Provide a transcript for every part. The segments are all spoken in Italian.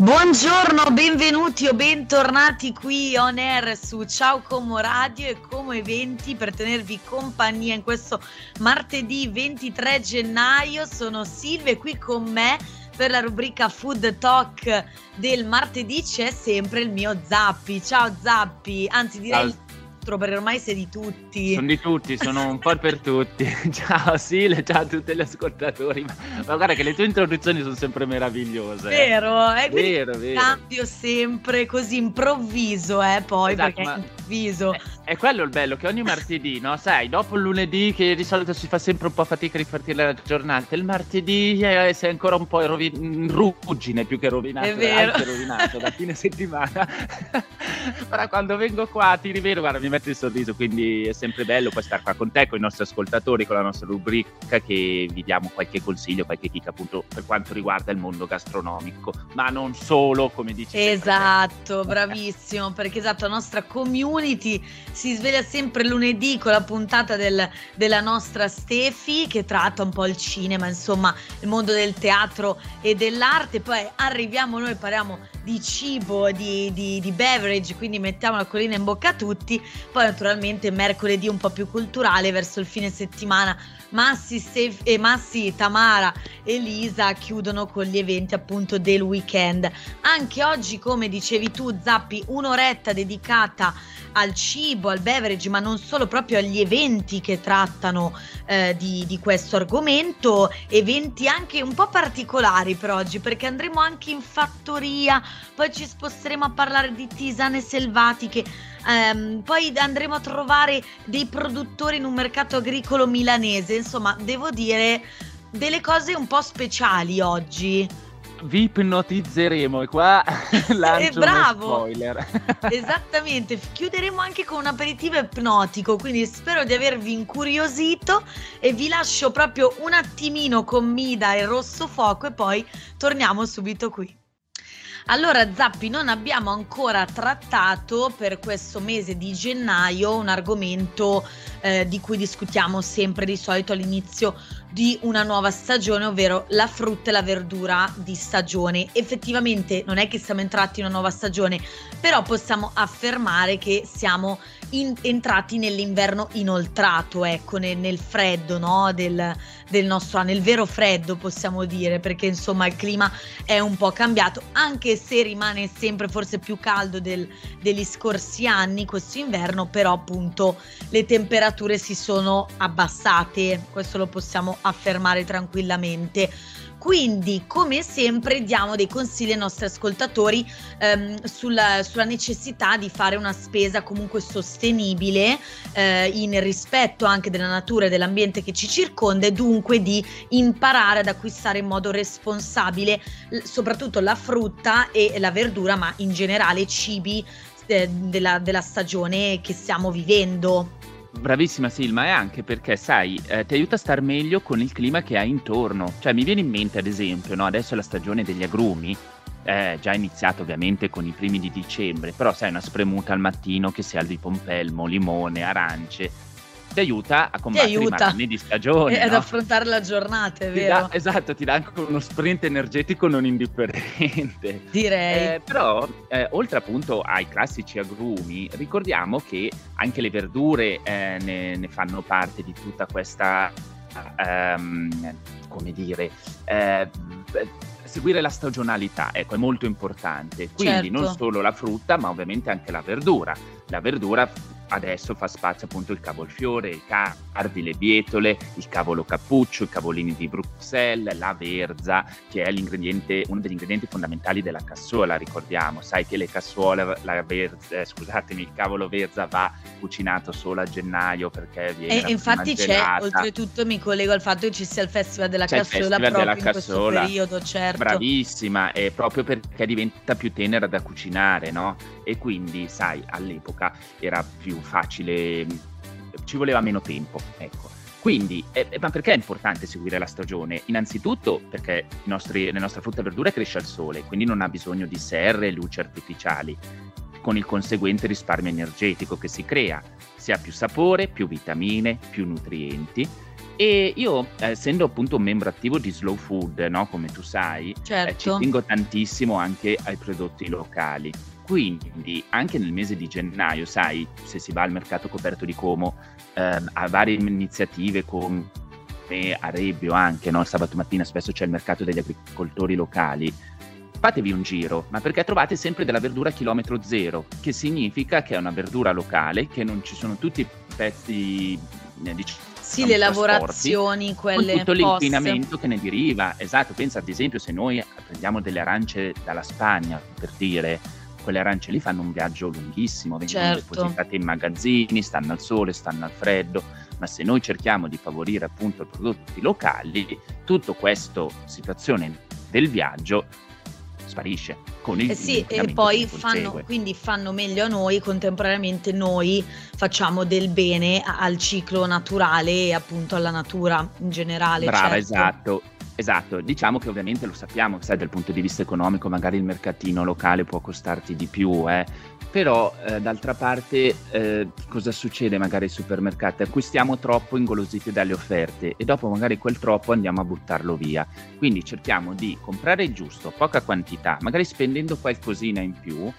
Buongiorno, benvenuti o bentornati qui on air su Ciao Como Radio e Como Eventi per tenervi compagnia in questo martedì 23 gennaio. Sono Silvia e qui con me per la rubrica Food Talk del martedì c'è sempre il mio Zappi. Ciao Zappi, anzi direi Ciao nostro perché ormai sei di tutti. Sono di tutti, sono un po' per tutti. Ciao Sile, ciao a tutti gli ascoltatori. Ma, ma guarda che le tue introduzioni sono sempre meravigliose. eh. Vero, eh? Quindi Vero, vero. cambio sempre così improvviso, eh, poi Esatto, perché ma- improvviso. È, è quello il bello, che ogni martedì, no? Sai, dopo il lunedì che di solito si fa sempre un po' fatica a ripartire la giornata, il martedì eh, sei ancora un po' in rovi- in ruggine più che rovinato, È vero. anche rovinato da fine settimana. Però quando vengo qua ti rivedo, guarda, mi mette il sorriso, quindi è sempre bello poi stare qua con te, con i nostri ascoltatori, con la nostra rubrica che vi diamo qualche consiglio, qualche chicca appunto per quanto riguarda il mondo gastronomico, ma non solo, come dici. Esatto, bravissimo, perché esatto, la nostra community si sveglia sempre lunedì con la puntata del- della nostra Stefi che tratta un po' il cinema, insomma, il mondo del teatro e dell'arte, poi arriviamo noi, parliamo di cibo, di, di, di beverage, quindi mettiamo la collina in bocca a tutti, poi naturalmente mercoledì un po' più culturale verso il fine settimana. Massi, Stef- e Massi, Tamara e Lisa chiudono con gli eventi appunto del weekend. Anche oggi, come dicevi tu, Zappi, un'oretta dedicata al cibo, al beverage, ma non solo, proprio agli eventi che trattano eh, di, di questo argomento. Eventi anche un po' particolari per oggi, perché andremo anche in fattoria, poi ci sposteremo a parlare di tisane selvatiche. ehm, poi andremo a trovare dei produttori in un mercato agricolo milanese. Insomma, devo dire delle cose un po' speciali oggi. Vi ipnotizzeremo e qua lancio uno bravo! spoiler. Esattamente, chiuderemo anche con un aperitivo ipnotico, quindi spero di avervi incuriosito e vi lascio proprio un attimino con Mida e Rosso Fuoco e poi torniamo subito qui. Allora Zappi, non abbiamo ancora trattato per questo mese di gennaio un argomento eh, di cui discutiamo sempre di solito all'inizio di una nuova stagione, ovvero la frutta e la verdura di stagione. Effettivamente non è che siamo entrati in una nuova stagione, però possiamo affermare che siamo in- entrati nell'inverno inoltrato, ecco, nel, nel freddo no? del, del nostro anno, nel vero freddo possiamo dire, perché insomma il clima è un po' cambiato, anche se rimane sempre forse più caldo del- degli scorsi anni questo inverno, però appunto le temperature si sono abbassate, questo lo possiamo affermare tranquillamente. Quindi, come sempre, diamo dei consigli ai nostri ascoltatori ehm, sulla, sulla necessità di fare una spesa comunque sostenibile eh, in rispetto anche della natura e dell'ambiente che ci circonda e dunque di imparare ad acquistare in modo responsabile soprattutto la frutta e la verdura, ma in generale cibi eh, della, della stagione che stiamo vivendo. Bravissima Silma, e anche perché, sai, eh, ti aiuta a star meglio con il clima che hai intorno. Cioè, mi viene in mente, ad esempio, no, adesso è la stagione degli agrumi, è già iniziato ovviamente con i primi di dicembre, però sai, una spremuta al mattino che sia di pompelmo, limone, arance, ti aiuta a combattere aiuta. i malanni di stagione. E ad no? affrontare la giornata, è Ti vero? dà- esatto, ti dà anche uno sprint energetico non indifferente. Direi. Eh, però, eh, oltre appunto ai classici agrumi, ricordiamo che anche le verdure eh, ne, ne fanno parte di tutta questa, ehm, come dire, eh, seguire la stagionalità, ecco, è molto importante. Quindi Certo. non solo la frutta, ma ovviamente anche la verdura. La verdura adesso fa spazio appunto il cavolfiore, il cardi, le bietole, il cavolo cappuccio, i cavolini di Bruxelles, la verza, che è l'ingrediente, uno degli ingredienti fondamentali della cassola, ricordiamo. Sai che le cassuole, la verza, eh, scusatemi, il cavolo verza va cucinato solo a gennaio perché viene la E infatti c'è, gelata. oltretutto mi collego al fatto che ci sia il Festival della C'è il Cassola Festival proprio della in questo Cassola. periodo, certo. Bravissima, è proprio perché diventa più tenera da cucinare, no? E quindi, sai, all'epoca era più facile, ci voleva meno tempo, ecco. Quindi, eh, eh, ma perché è importante seguire la stagione? Innanzitutto perché nostri, la nostra frutta e verdura cresce al sole, quindi non ha bisogno di serre e luci artificiali, con il conseguente risparmio energetico che si crea. Si ha più sapore, più vitamine, più nutrienti. E io, essendo appunto un membro attivo di Slow Food, no? come tu sai, certo. eh, ci certo. tengo tantissimo anche ai prodotti locali. Quindi anche nel mese di gennaio, sai, se si va al mercato coperto di Como, ehm, a varie iniziative come a Rebbio anche, no? il sabato mattina spesso c'è il mercato degli agricoltori locali, fatevi un giro, ma perché trovate sempre della verdura a chilometro zero, che significa che è una verdura locale, che non ci sono tutti i pezzi, diciamo, sì, le lavorazioni, quelle con tutto l'inquinamento che ne deriva. Esatto, pensa ad esempio se noi prendiamo delle arance dalla Spagna, per dire, quelle arance lì fanno un viaggio lunghissimo, vengono certo. depositate in magazzini, stanno al sole, stanno al freddo, ma se noi cerchiamo di favorire appunto i prodotti locali, tutta questa situazione del viaggio sparisce con il eh sì, e poi fanno, quindi fanno meglio a noi, contemporaneamente noi facciamo del bene al ciclo naturale e appunto alla natura in generale. Brava, certo. esatto. Esatto, diciamo che ovviamente lo sappiamo, sai, dal punto di vista economico magari il mercatino locale può costarti di più, eh, però eh, d'altra parte eh, cosa succede magari ai supermercati? Acquistiamo troppo ingolositi dalle offerte e dopo magari quel troppo andiamo a buttarlo via. Quindi cerchiamo di comprare il giusto, poca quantità, magari spendendo qualcosina in più,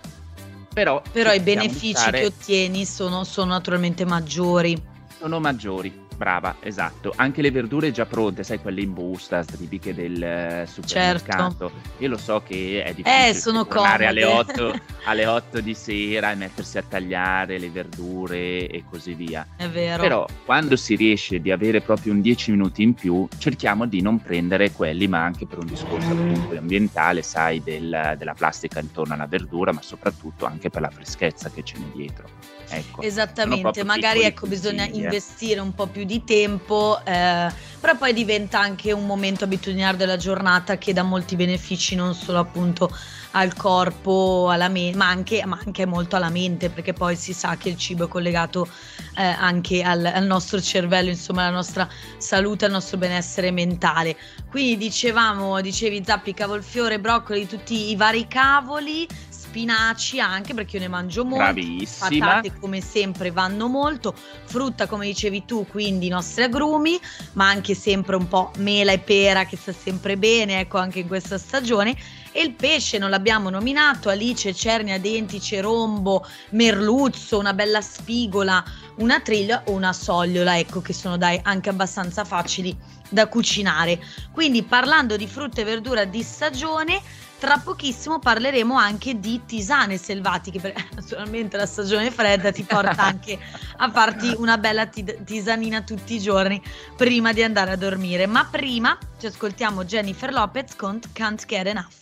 però... Però i benefici stare... che ottieni sono, sono naturalmente maggiori. Sono maggiori, brava, esatto. Anche le verdure già pronte, sai, quelle in busta, tipiche del eh, supermercato. Certo. Io lo so che è difficile eh, sono tornare alle 8, alle 8 di sera e mettersi a tagliare le verdure e così via. È vero. Però quando si riesce di avere proprio un 10 minuti in più, cerchiamo di non prendere quelli, ma anche per un discorso appunto ambientale, sai, del, della plastica intorno alla verdura, ma soprattutto anche per la freschezza che ce n'è dietro. Ecco, Esattamente, magari ecco, bisogna investire un po' più di tempo, eh, però poi diventa anche un momento abitudinario della giornata che dà molti benefici non solo appunto al corpo, alla mente, ma anche, ma anche molto alla mente, perché poi si sa che il cibo è collegato eh, anche al, al, nostro cervello, insomma alla nostra salute, al nostro benessere mentale. Quindi dicevamo, dicevi zappi, cavolfiore, broccoli, tutti i vari cavoli, spinaci anche perché io ne mangio molto. Bravissima. Patate come sempre vanno molto, frutta come dicevi tu, quindi i nostri agrumi, ma anche sempre un po' mela e pera che sta sempre bene, ecco anche in questa stagione. E il pesce non l'abbiamo nominato, alice, cernia, dentice, rombo, merluzzo, una bella spigola, una triglia o una sogliola, ecco che sono dai anche abbastanza facili da cucinare. Quindi parlando di frutta e verdura di stagione, tra pochissimo parleremo anche di tisane selvatiche, perché naturalmente la stagione fredda ti porta anche a farti una bella tisanina tutti i giorni prima di andare a dormire. Ma prima ci ascoltiamo Jennifer Lopez con Can't Get Enough.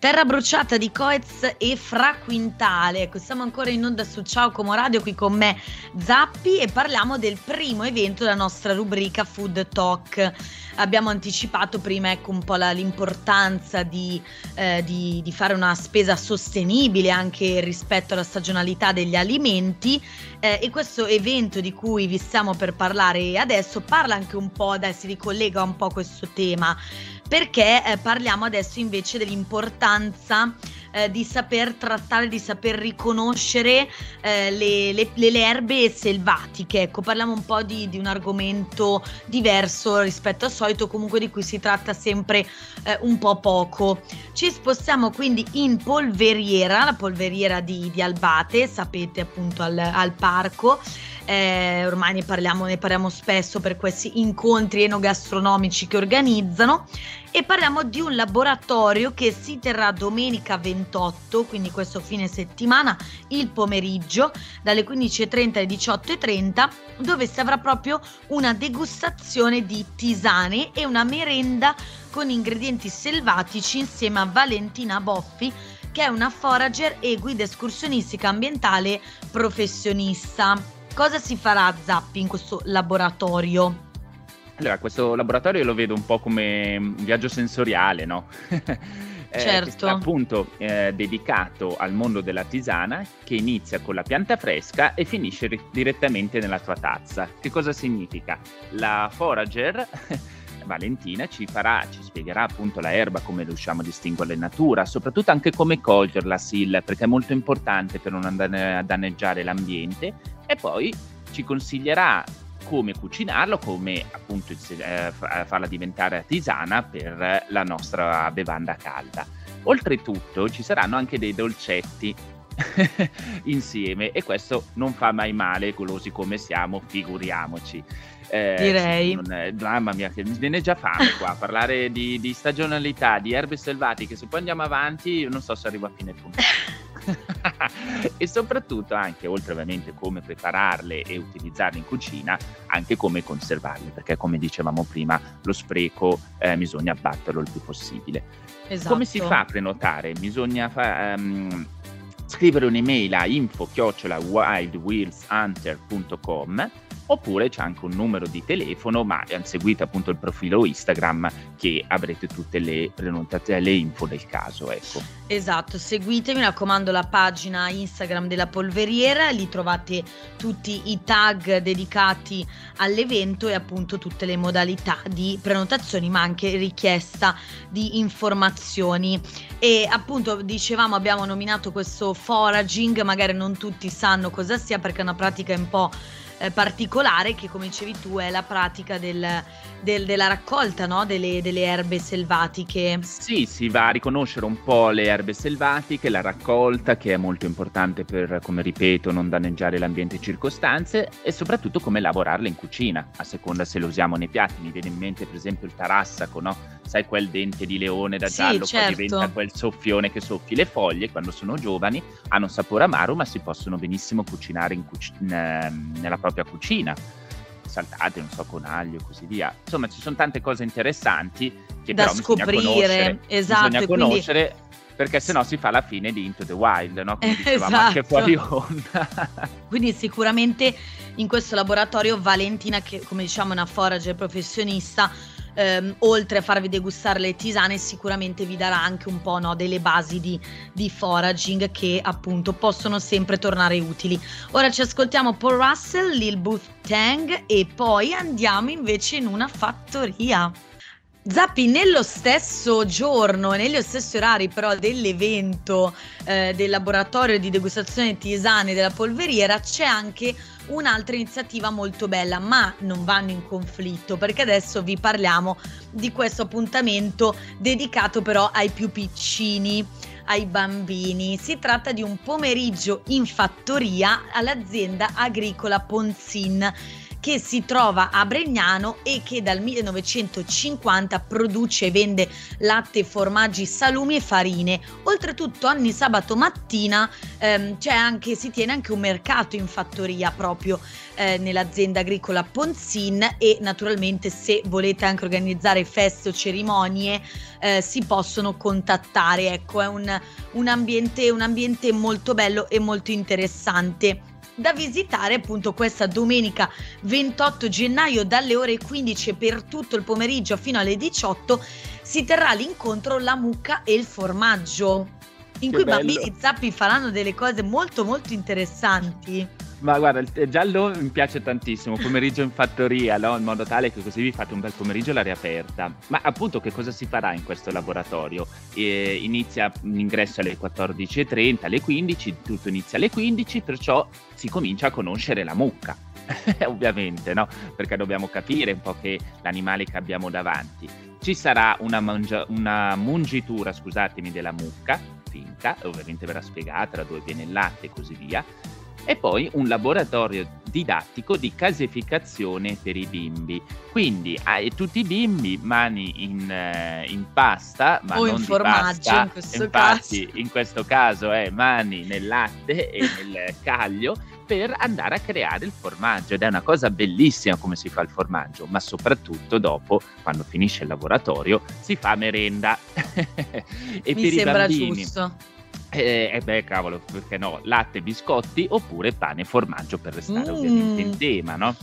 Terra bruciata di Coez e Fra Quintale. Ecco, siamo ancora in onda su Ciao Como Radio qui con me Zappi e parliamo del primo evento della nostra rubrica Food Talk. Abbiamo anticipato prima ecco, un po' la, l'importanza di, eh, di, di, fare una spesa sostenibile anche rispetto alla stagionalità degli alimenti eh, e questo evento di cui vi stiamo per parlare adesso parla anche un po', dai, si ricollega un po' a questo tema perché eh, parliamo adesso invece dell'importanza eh, di saper trattare, di saper riconoscere eh, le, le, le, erbe selvatiche. Ecco, parliamo un po' di, di, un argomento diverso rispetto al solito, comunque di cui si tratta sempre eh, un po' poco. Ci spostiamo quindi in polveriera, la polveriera di, di Albate, sapete appunto al, al parco eh, ormai ne parliamo, ne parliamo spesso per questi incontri enogastronomici che organizzano e parliamo di un laboratorio che si terrà domenica 28, quindi questo fine settimana, il pomeriggio, dalle 15.30 alle 18.30, dove si avrà proprio una degustazione di tisane e una merenda con ingredienti selvatici insieme a Valentina Boffi, che è una forager e guida escursionistica ambientale professionista. Cosa si farà Zappi in questo laboratorio? Allora, questo laboratorio lo vedo un po' come un viaggio sensoriale, no? eh, certo. appunto eh, dedicato al mondo della tisana che inizia con la pianta fresca e finisce ri- direttamente nella tua tazza. Che cosa significa? La forager Valentina ci farà, ci spiegherà appunto la erba, come riusciamo a distinguerla in natura, soprattutto anche come coglierla, Sil, perché è molto importante per non andare a danneggiare l'ambiente e poi ci consiglierà come cucinarlo, come appunto eh, farla diventare tisana per la nostra bevanda calda. Oltretutto ci saranno anche dei dolcetti insieme e questo non fa mai male, golosi come siamo, figuriamoci. Eh, Direi. È, mamma mia, che mi viene già fame qua, parlare di, di, stagionalità, di erbe selvatiche, se poi andiamo avanti non so se arrivo a fine punto. e soprattutto anche, oltre ovviamente come prepararle e utilizzarle in cucina, anche come conservarle, perché come dicevamo prima, lo spreco eh, bisogna abbatterlo il più possibile. Esatto. Come si fa a prenotare? Bisogna fa, um, scrivere un'email a info-wildwheelshunter.com oppure c'è anche un numero di telefono, ma seguite appunto il profilo Instagram che avrete tutte le prenotate, le info del caso. Ecco. Esatto, seguite, mi raccomando, la pagina Instagram della polveriera, lì trovate tutti i tag dedicati all'evento e appunto tutte le modalità di prenotazioni, ma anche richiesta di informazioni. E appunto dicevamo, abbiamo nominato questo foraging, magari non tutti sanno cosa sia perché è una pratica un po' eh, particolare che come dicevi tu è la pratica del, del, della raccolta no? delle, delle, erbe selvatiche. Sì, si va a riconoscere un po' le erbe selvatiche, la raccolta che è molto importante per, come ripeto, non danneggiare l'ambiente circostante e soprattutto come lavorarle in cucina, a seconda se lo usiamo nei piatti. Mi viene in mente per esempio il tarassaco, no? Sai quel dente di leone da sì, giallo, certo. poi diventa quel soffione che soffi le foglie, quando sono giovani hanno un sapore amaro ma si possono benissimo cucinare in cuc- in, ehm, nella propria cucina saltate, non so, con aglio e così via. Insomma, ci sono tante cose interessanti che da scoprire, bisogna conoscere, esatto, bisogna conoscere quindi... perché sennò si fa la fine di Into the Wild, no? Come dicevamo esatto. anche fuori onda. quindi sicuramente in questo laboratorio Valentina, che come diciamo è una forager professionista, ehm, oltre a farvi degustare le tisane sicuramente vi darà anche un po' no, delle basi di, di, foraging che appunto possono sempre tornare utili. Ora ci ascoltiamo Paul Russell, Lil Booth Tang e poi andiamo invece in una fattoria. Zappi, nello stesso giorno, negli stessi orari però dell'evento eh, del laboratorio di degustazione tisane della polveriera c'è anche un'altra iniziativa molto bella, ma non vanno in conflitto perché adesso vi parliamo di questo appuntamento dedicato però ai più piccini ai bambini. Si tratta di un pomeriggio in fattoria all'azienda agricola Ponzin che si trova a Bregnano e che dal 1950 produce e vende latte, formaggi, salumi e farine. Oltretutto ogni sabato mattina ehm, anche, si tiene anche un mercato in fattoria proprio eh, nell'azienda agricola Ponzin e naturalmente se volete anche organizzare feste o cerimonie eh, si possono contattare. Ecco, è un, un, ambiente, un ambiente molto bello e molto interessante da visitare appunto questa domenica 28 gennaio dalle ore 15 per tutto il pomeriggio fino alle 18 si terrà l'incontro La mucca e il formaggio in cui i bambini zappi faranno delle cose molto molto interessanti. Ma guarda, il giallo mi piace tantissimo, pomeriggio in fattoria, no? in modo tale che così vi fate un bel pomeriggio all'aria aperta. Ma appunto che cosa si farà in questo laboratorio? E inizia l'ingresso alle 14.30, alle 15, tutto inizia alle 15, perciò si comincia a conoscere la mucca. Ovviamente, no? Perché dobbiamo capire un po' che l'animale che abbiamo davanti. Ci sarà una, mangia- una mungitura, scusatemi, della mucca finta, ovviamente verrà spiegata da dove viene il latte e così via e poi un laboratorio didattico di casificazione per i bimbi. Quindi hai tutti i bimbi mani in, eh, in pasta, ma o non in formaggio in questo Infatti, caso. in questo caso è mani nel latte e nel caglio per andare a creare il formaggio ed è una cosa bellissima come si fa il formaggio, ma soprattutto dopo, quando finisce il laboratorio, si fa merenda. e Mi per sembra i bambini, giusto e eh, beh, cavolo, perché no? Latte, biscotti oppure pane e formaggio per restare mm. ovviamente in tema, no?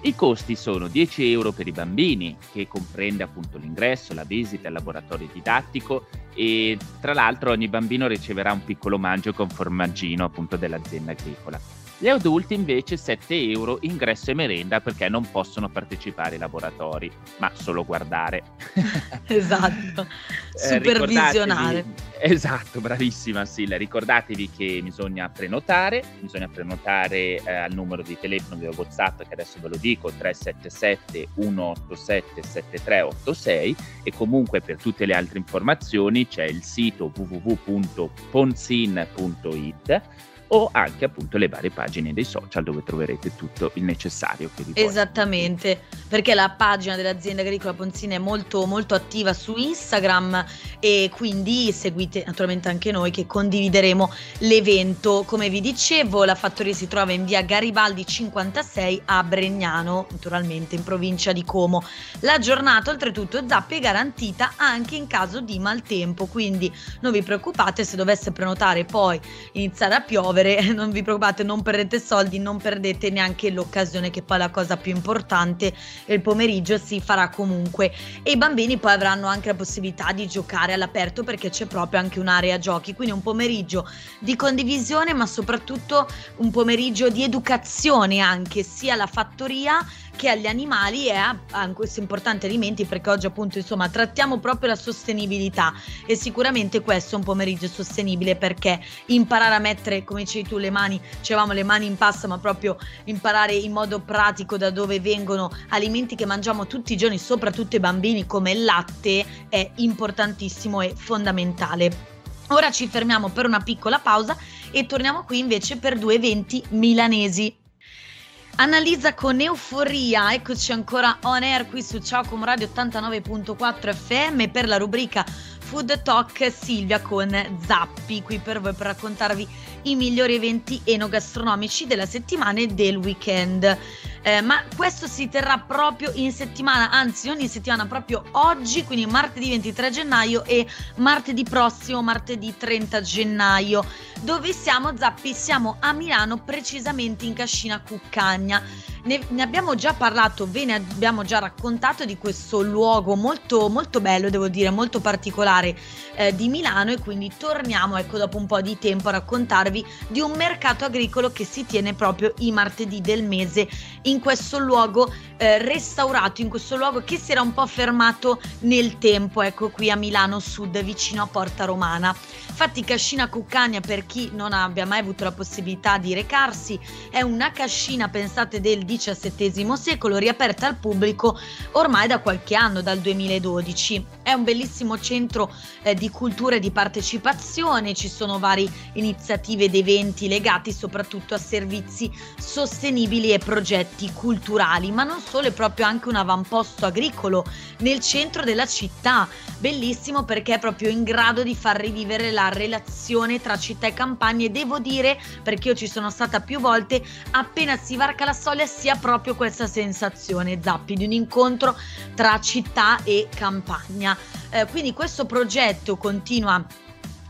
I costi sono 10 euro per i bambini, che comprende appunto l'ingresso, la visita, il laboratorio didattico e tra l'altro ogni bambino riceverà un piccolo mangio con formaggino appunto dell'azienda agricola. Gli adulti invece 7 euro ingresso e merenda perché non possono partecipare ai laboratori, ma solo guardare. esatto, eh, supervisionare. Eh, esatto, bravissima Silla. Ricordatevi che bisogna prenotare, bisogna prenotare eh, al numero di telefono di WhatsApp che adesso ve lo dico, 377 187 7386 e comunque per tutte le altre informazioni c'è il sito www.ponzin.it o anche appunto le varie pagine dei social dove troverete tutto il necessario che vi Esattamente, perché la pagina dell'azienda agricola Ponzina è molto molto attiva su Instagram e quindi seguite naturalmente anche noi che condivideremo l'evento. Come vi dicevo, la fattoria si trova in via Garibaldi 56 a Bregnano, naturalmente in provincia di Como. La giornata oltretutto Zappi è garantita anche in caso di maltempo, quindi non vi preoccupate se dovesse prenotare poi iniziare a piovere muovere, non vi preoccupate, non perdete soldi, non perdete neanche l'occasione che poi è la cosa più importante, il pomeriggio si farà comunque. E i bambini poi avranno anche la possibilità di giocare all'aperto perché c'è proprio anche un'area giochi, quindi un pomeriggio di condivisione ma soprattutto un pomeriggio di educazione anche sia alla fattoria che agli animali e a, a questi importanti alimenti perché oggi appunto insomma trattiamo proprio la sostenibilità e sicuramente questo è un pomeriggio sostenibile perché imparare a mettere come dicevi tu le mani, dicevamo le mani in pasta ma proprio imparare in modo pratico da dove vengono alimenti che mangiamo tutti i giorni soprattutto i bambini come il latte è importantissimo e fondamentale. Ora ci fermiamo per una piccola pausa e torniamo qui invece per due eventi milanesi. Analizza con euforia, eccoci ancora on air qui su Ciao Como Radio 89.4 FM per la rubrica Food Talk Silvia con Zappi, qui per voi per raccontarvi i migliori eventi enogastronomici della settimana e del weekend. Eh, ma questo si terrà proprio in settimana, anzi in settimana, proprio oggi, quindi martedì 23 gennaio e martedì prossimo, martedì 30 gennaio. Dove siamo, Zappi? Siamo a Milano, precisamente in Cascina Cuccagna. Ne, ne, abbiamo già parlato, ve ne abbiamo già raccontato di questo luogo molto, molto bello, devo dire, molto particolare eh, di Milano e quindi torniamo, ecco, dopo un po' di tempo a raccontarvi di un mercato agricolo che si tiene proprio i martedì del mese in questo luogo eh, restaurato, in questo luogo che si era un po' fermato nel tempo, ecco qui a Milano Sud, vicino a Porta Romana. Infatti Cascina Cuccagna, per chi non abbia mai avuto la possibilità di recarsi, è una cascina, pensate, del XVII secolo, riaperta al pubblico ormai da qualche anno, dal 2012. È un bellissimo centro eh, di cultura e di partecipazione, ci sono varie iniziative ed eventi legati soprattutto a servizi sostenibili e progetti culturali, ma non solo, è proprio anche un avamposto agricolo nel centro della città, bellissimo perché è proprio in grado di far rivivere la relazione tra città e campagna e devo dire, perché io ci sono stata più volte, appena si varca la soglia si ha proprio questa sensazione, Zappi, di un incontro tra città e campagna. Eh, quindi questo progetto continua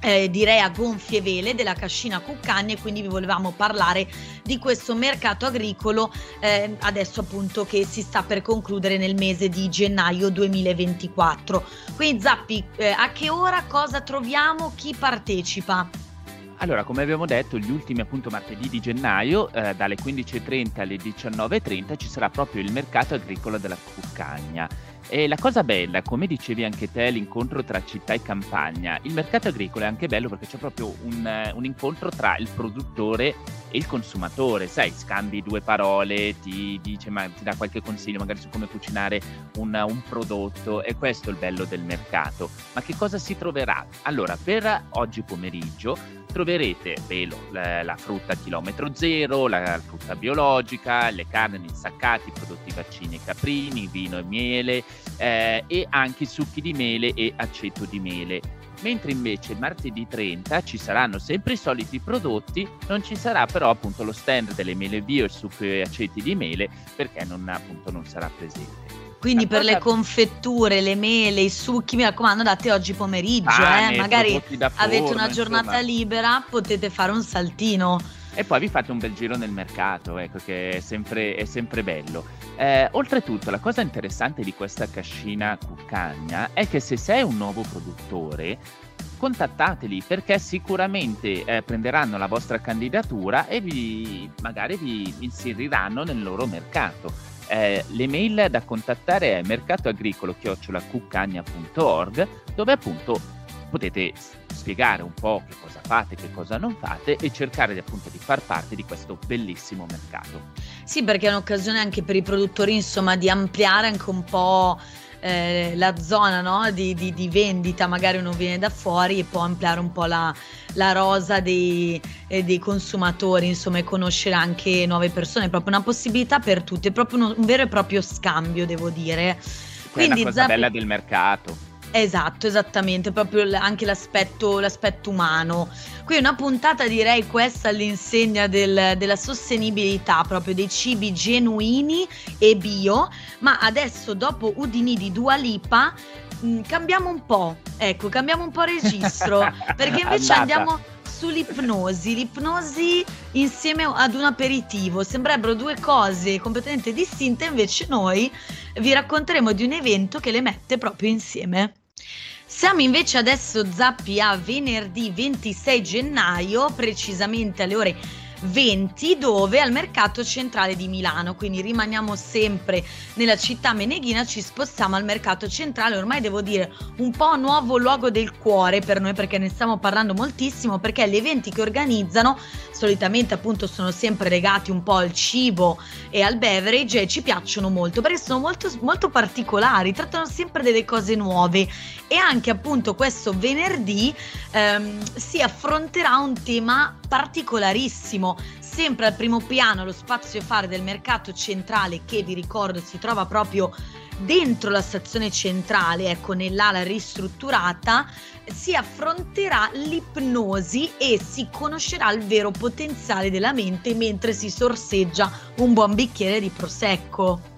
eh, direi a gonfie vele della cascina Cuccagna e quindi vi volevamo parlare di questo mercato agricolo eh, adesso appunto che si sta per concludere nel mese di gennaio 2024. Quindi Zappi, eh, a che ora cosa troviamo? Chi partecipa? Allora, come abbiamo detto, gli ultimi appunto martedì di gennaio, eh, dalle 15.30 alle 19.30, ci sarà proprio il mercato agricolo della Cuccagna. E la cosa bella, come dicevi anche te, l'incontro tra città e campagna, il mercato agricolo è anche bello perché c'è proprio un, un incontro tra il produttore e il consumatore, sai, scambi due parole, ti dice, ma ti dà qualche consiglio magari su come cucinare un, un prodotto e questo è il bello del mercato. Ma che cosa si troverà? Allora, per oggi pomeriggio troverete velo, la, la, frutta a chilometro zero, la frutta biologica, le carni insaccate, i prodotti vaccini e caprini, vino e miele eh, e anche succhi di mele e aceto di mele. Mentre invece martedì 30 ci saranno sempre i soliti prodotti, non ci sarà però appunto lo stand delle mele bio e succo e aceti di mele perché non, appunto, non sarà presente. Quindi per le confetture, le mele, i succhi, mi raccomando, date oggi pomeriggio, Pane, eh? magari forno, avete una giornata insomma. libera, potete fare un saltino. E poi vi fate un bel giro nel mercato, ecco che è sempre, è sempre bello. Eh, oltretutto, la cosa interessante di questa cascina cuccagna è che se sei un nuovo produttore, contattateli perché sicuramente eh, prenderanno la vostra candidatura e vi, magari vi inseriranno nel loro mercato. Eh, l'email da contattare è mercatoagricolo-cuccagna.org dove appunto potete spiegare un po' che cosa fate, che cosa non fate e cercare appunto di far parte di questo bellissimo mercato. Sì, perché è un'occasione anche per i produttori, insomma, di ampliare anche un po' eh, la zona no? di, di, di, vendita, magari uno viene da fuori e può ampliare un po' la, la rosa dei, eh, dei, consumatori, insomma, e conoscere anche nuove persone, è proprio una possibilità per tutti, è proprio uno, un vero e proprio scambio, devo dire. Quindi, è una cosa Zappi... bella del mercato. Esatto, esattamente, proprio anche l'aspetto, l'aspetto umano. Qui una puntata direi questa all'insegna del, della sostenibilità, proprio dei cibi genuini e bio, ma adesso dopo Udini di Dua Lipa mh, cambiamo un po', ecco, cambiamo un po' registro, perché invece Andata. andiamo sull'ipnosi, l'ipnosi insieme ad un aperitivo, sembrerebbero due cose completamente distinte, invece noi vi racconteremo di un evento che le mette proprio insieme. Siamo invece adesso zappi a venerdì 26 gennaio, precisamente alle ore 20 dove al mercato centrale di Milano, quindi rimaniamo sempre nella città meneghina, ci spostiamo al mercato centrale, ormai devo dire un po' nuovo luogo del cuore per noi perché ne stiamo parlando moltissimo perché gli eventi che organizzano solitamente appunto sono sempre legati un po' al cibo e al beverage e ci piacciono molto perché sono molto, molto particolari, trattano sempre delle cose nuove. E anche appunto questo venerdì ehm, si affronterà un tema particolarissimo sempre al primo piano lo spazio fare del mercato centrale che vi ricordo si trova proprio dentro la stazione centrale, ecco nell'ala ristrutturata, si affronterà l'ipnosi e si conoscerà il vero potenziale della mente mentre si sorseggia un buon bicchiere di prosecco.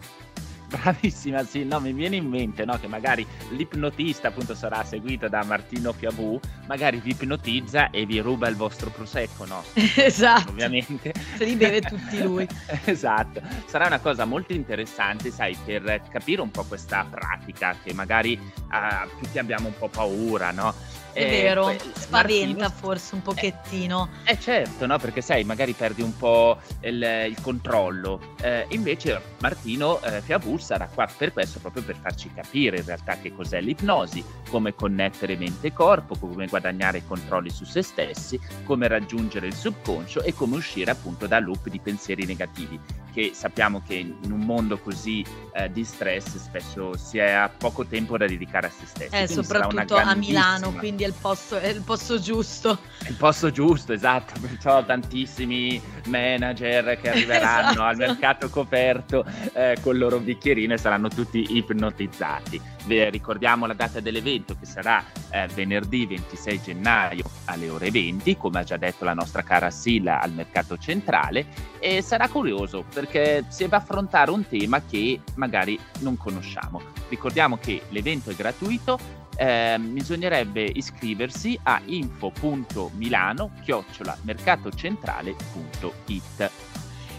Bravissima, sì, no, mi viene in mente no, che magari l'ipnotista appunto sarà seguito da Martino Fiabù, magari vi ipnotizza e vi ruba il vostro prosecco, no? esatto. Ovviamente. Se li beve tutti lui. esatto. Sarà una cosa molto interessante, sai, per capire un po' questa pratica che magari uh, tutti abbiamo un po' paura, no? È eh, vero, que- spaventa Martino... forse un pochettino. Eh, eh, certo, no? Perché sai, magari perdi un po' il, il controllo. Eh, invece Martino eh, Fiabus sarà qua per questo, proprio per farci capire in realtà che cos'è l'ipnosi, come connettere mente e corpo, come guadagnare controlli su se stessi, come raggiungere il subconscio e come uscire appunto dal loop di pensieri negativi, che sappiamo che in un mondo così eh, di stress spesso si ha poco tempo da dedicare a se stessi. Eh, soprattutto a Milano, quindi è il posto, è il posto giusto. È il posto giusto, esatto, perciò tantissimi manager che arriveranno esatto. al mercato coperto eh, con il loro bicchierino e saranno tutti ipnotizzati. Ricordiamo la data dell'evento che sarà eh, venerdì 26 gennaio alle ore 20, come ha già detto la nostra cara Silla al mercato centrale e sarà curioso perché si va a affrontare un tema che magari non conosciamo. Ricordiamo che l'evento è gratuito, eh, bisognerebbe iscriversi a info.milano-mercatocentrale.it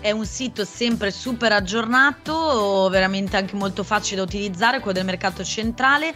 è un sito sempre super aggiornato, veramente anche molto facile da utilizzare, quello del mercato centrale.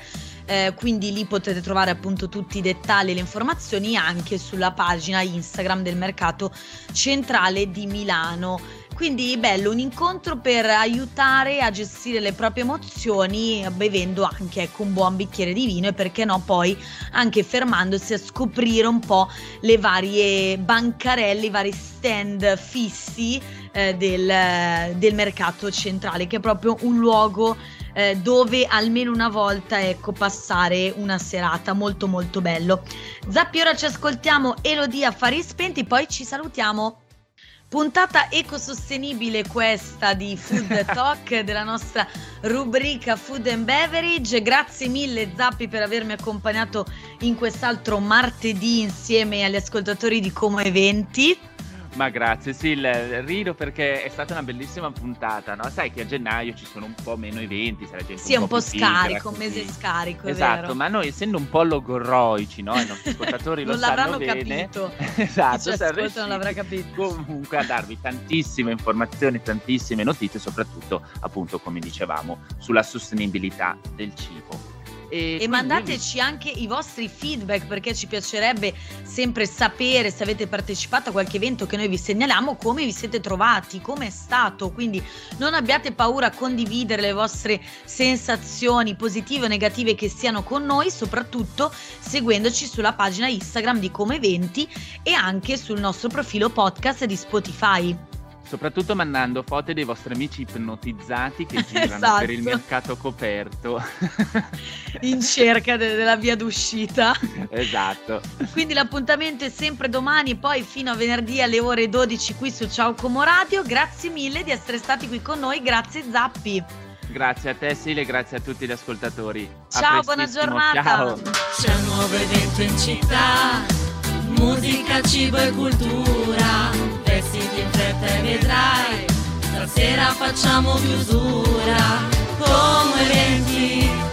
Eh, quindi lì potete trovare appunto tutti i dettagli e le informazioni anche sulla pagina Instagram del mercato centrale di Milano. Quindi bello, un incontro per aiutare a gestire le proprie emozioni bevendo anche ecco, un buon bicchiere di vino e perché no poi anche fermandosi a scoprire un po' le varie bancarelle, i vari stand fissi eh, del, del mercato centrale che è proprio un luogo eh, dove almeno una volta ecco passare una serata molto molto bello. Zappi ora ci ascoltiamo Elodia Affari Spenti poi ci salutiamo. Puntata ecosostenibile questa di Food Talk della nostra rubrica Food and Beverage. Grazie mille Zappi per avermi accompagnato in quest'altro martedì insieme agli ascoltatori di Como Eventi. Ma grazie, sì, il, rido perché è stata una bellissima puntata, no? Sai che a gennaio ci sono un po' meno eventi, la gente Sì, è un po', po scarico, un mese scarico, Esatto, ma noi essendo un po' logorroici, no? I nostri ascoltatori lo sanno bene. capito. esatto, ci non l'avrà capito. Comunque a darvi tantissime informazioni, tantissime notizie, soprattutto appunto come dicevamo sulla sostenibilità del cibo. E, e mandateci anche i vostri feedback perché ci piacerebbe sempre sapere se avete partecipato a qualche evento che noi vi segnaliamo, come vi siete trovati, come è stato. Quindi non abbiate paura a condividere le vostre sensazioni positive o negative che siano con noi, soprattutto seguendoci sulla pagina Instagram di Come Eventi e anche sul nostro profilo podcast di Spotify. Soprattutto mandando foto dei vostri amici ipnotizzati che girano esatto. per il esatto. mercato coperto. In cerca de- della via d'uscita. Esatto. Quindi l'appuntamento è sempre domani, poi fino a venerdì alle ore 12 qui su Ciao Como Radio. Grazie mille di essere stati qui con noi, grazie Zappi. Grazie a te Sile, grazie a tutti gli ascoltatori. Ciao, buona giornata. Ciao. C'è un nuovo evento in città, musica, cibo e cultura vestiti in fretta e vedrai, stasera facciamo chiusura come eventi